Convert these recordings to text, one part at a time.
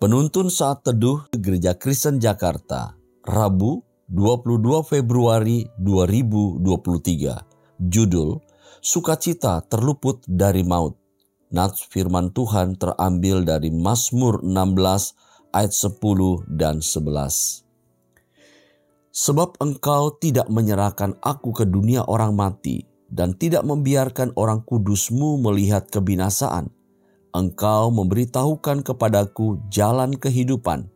Penuntun saat teduh Gereja Kristen Jakarta, Rabu 22 Februari 2023. Judul, Sukacita terluput dari maut. Nats firman Tuhan terambil dari Mazmur 16 ayat 10 dan 11. Sebab engkau tidak menyerahkan aku ke dunia orang mati dan tidak membiarkan orang kudusmu melihat kebinasaan engkau memberitahukan kepadaku jalan kehidupan.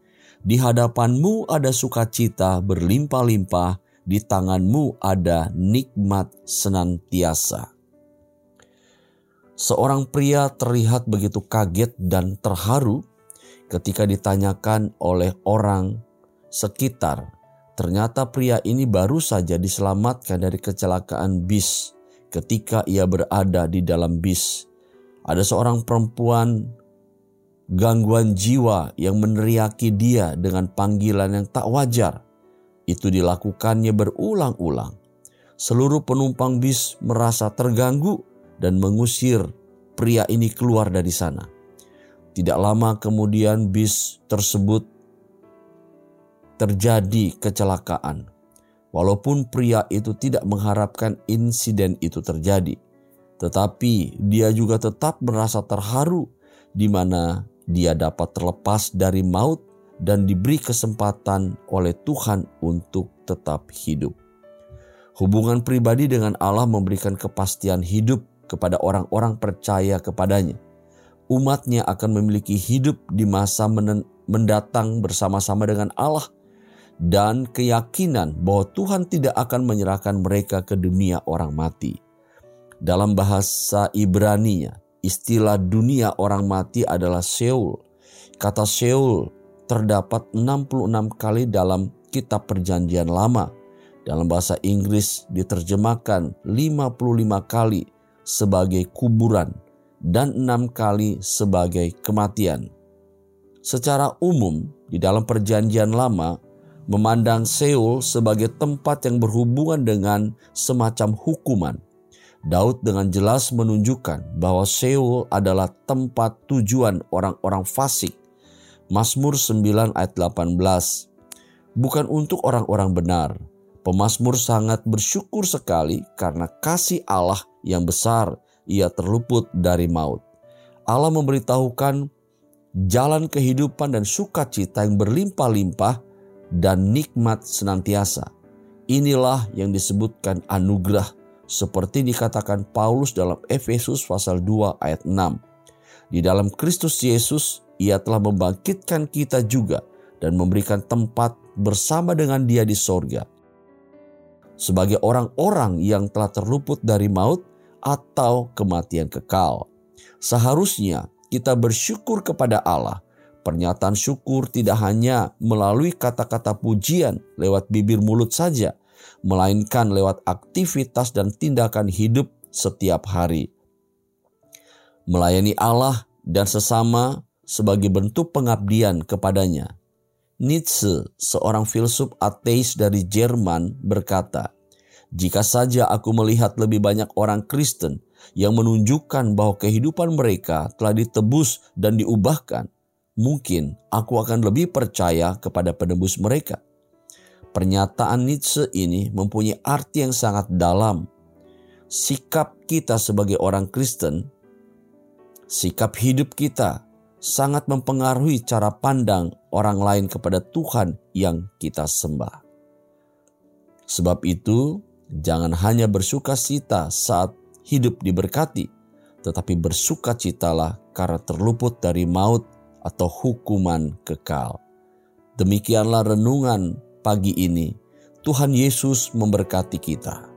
Di hadapanmu ada sukacita berlimpah-limpah, di tanganmu ada nikmat senantiasa. Seorang pria terlihat begitu kaget dan terharu ketika ditanyakan oleh orang sekitar. Ternyata pria ini baru saja diselamatkan dari kecelakaan bis ketika ia berada di dalam bis ada seorang perempuan gangguan jiwa yang meneriaki dia dengan panggilan yang tak wajar. Itu dilakukannya berulang-ulang. Seluruh penumpang bis merasa terganggu dan mengusir pria ini keluar dari sana. Tidak lama kemudian bis tersebut terjadi kecelakaan. Walaupun pria itu tidak mengharapkan insiden itu terjadi, tetapi dia juga tetap merasa terharu di mana dia dapat terlepas dari maut dan diberi kesempatan oleh Tuhan untuk tetap hidup. Hubungan pribadi dengan Allah memberikan kepastian hidup kepada orang-orang percaya kepadanya. Umatnya akan memiliki hidup di masa mendatang bersama-sama dengan Allah dan keyakinan bahwa Tuhan tidak akan menyerahkan mereka ke dunia orang mati. Dalam bahasa Ibrani-nya, istilah dunia orang mati adalah Seul. Kata Seul terdapat 66 kali dalam kitab perjanjian lama. Dalam bahasa Inggris diterjemahkan 55 kali sebagai kuburan dan enam kali sebagai kematian. Secara umum, di dalam perjanjian lama, memandang Seul sebagai tempat yang berhubungan dengan semacam hukuman Daud dengan jelas menunjukkan bahwa Seul adalah tempat tujuan orang-orang fasik. Mazmur 9 ayat 18. Bukan untuk orang-orang benar. Pemazmur sangat bersyukur sekali karena kasih Allah yang besar ia terluput dari maut. Allah memberitahukan jalan kehidupan dan sukacita yang berlimpah-limpah dan nikmat senantiasa. Inilah yang disebutkan anugerah seperti dikatakan Paulus dalam Efesus pasal 2 ayat 6. Di dalam Kristus Yesus, ia telah membangkitkan kita juga dan memberikan tempat bersama dengan dia di sorga. Sebagai orang-orang yang telah terluput dari maut atau kematian kekal. Seharusnya kita bersyukur kepada Allah. Pernyataan syukur tidak hanya melalui kata-kata pujian lewat bibir mulut saja, melainkan lewat aktivitas dan tindakan hidup setiap hari. Melayani Allah dan sesama sebagai bentuk pengabdian kepadanya. Nietzsche, seorang filsuf ateis dari Jerman, berkata, "Jika saja aku melihat lebih banyak orang Kristen yang menunjukkan bahwa kehidupan mereka telah ditebus dan diubahkan, mungkin aku akan lebih percaya kepada penebus mereka." Pernyataan Nietzsche ini mempunyai arti yang sangat dalam. Sikap kita sebagai orang Kristen, sikap hidup kita sangat mempengaruhi cara pandang orang lain kepada Tuhan yang kita sembah. Sebab itu, jangan hanya bersuka cita saat hidup diberkati, tetapi bersuka citalah karena terluput dari maut atau hukuman kekal. Demikianlah renungan pagi ini. Tuhan Yesus memberkati kita.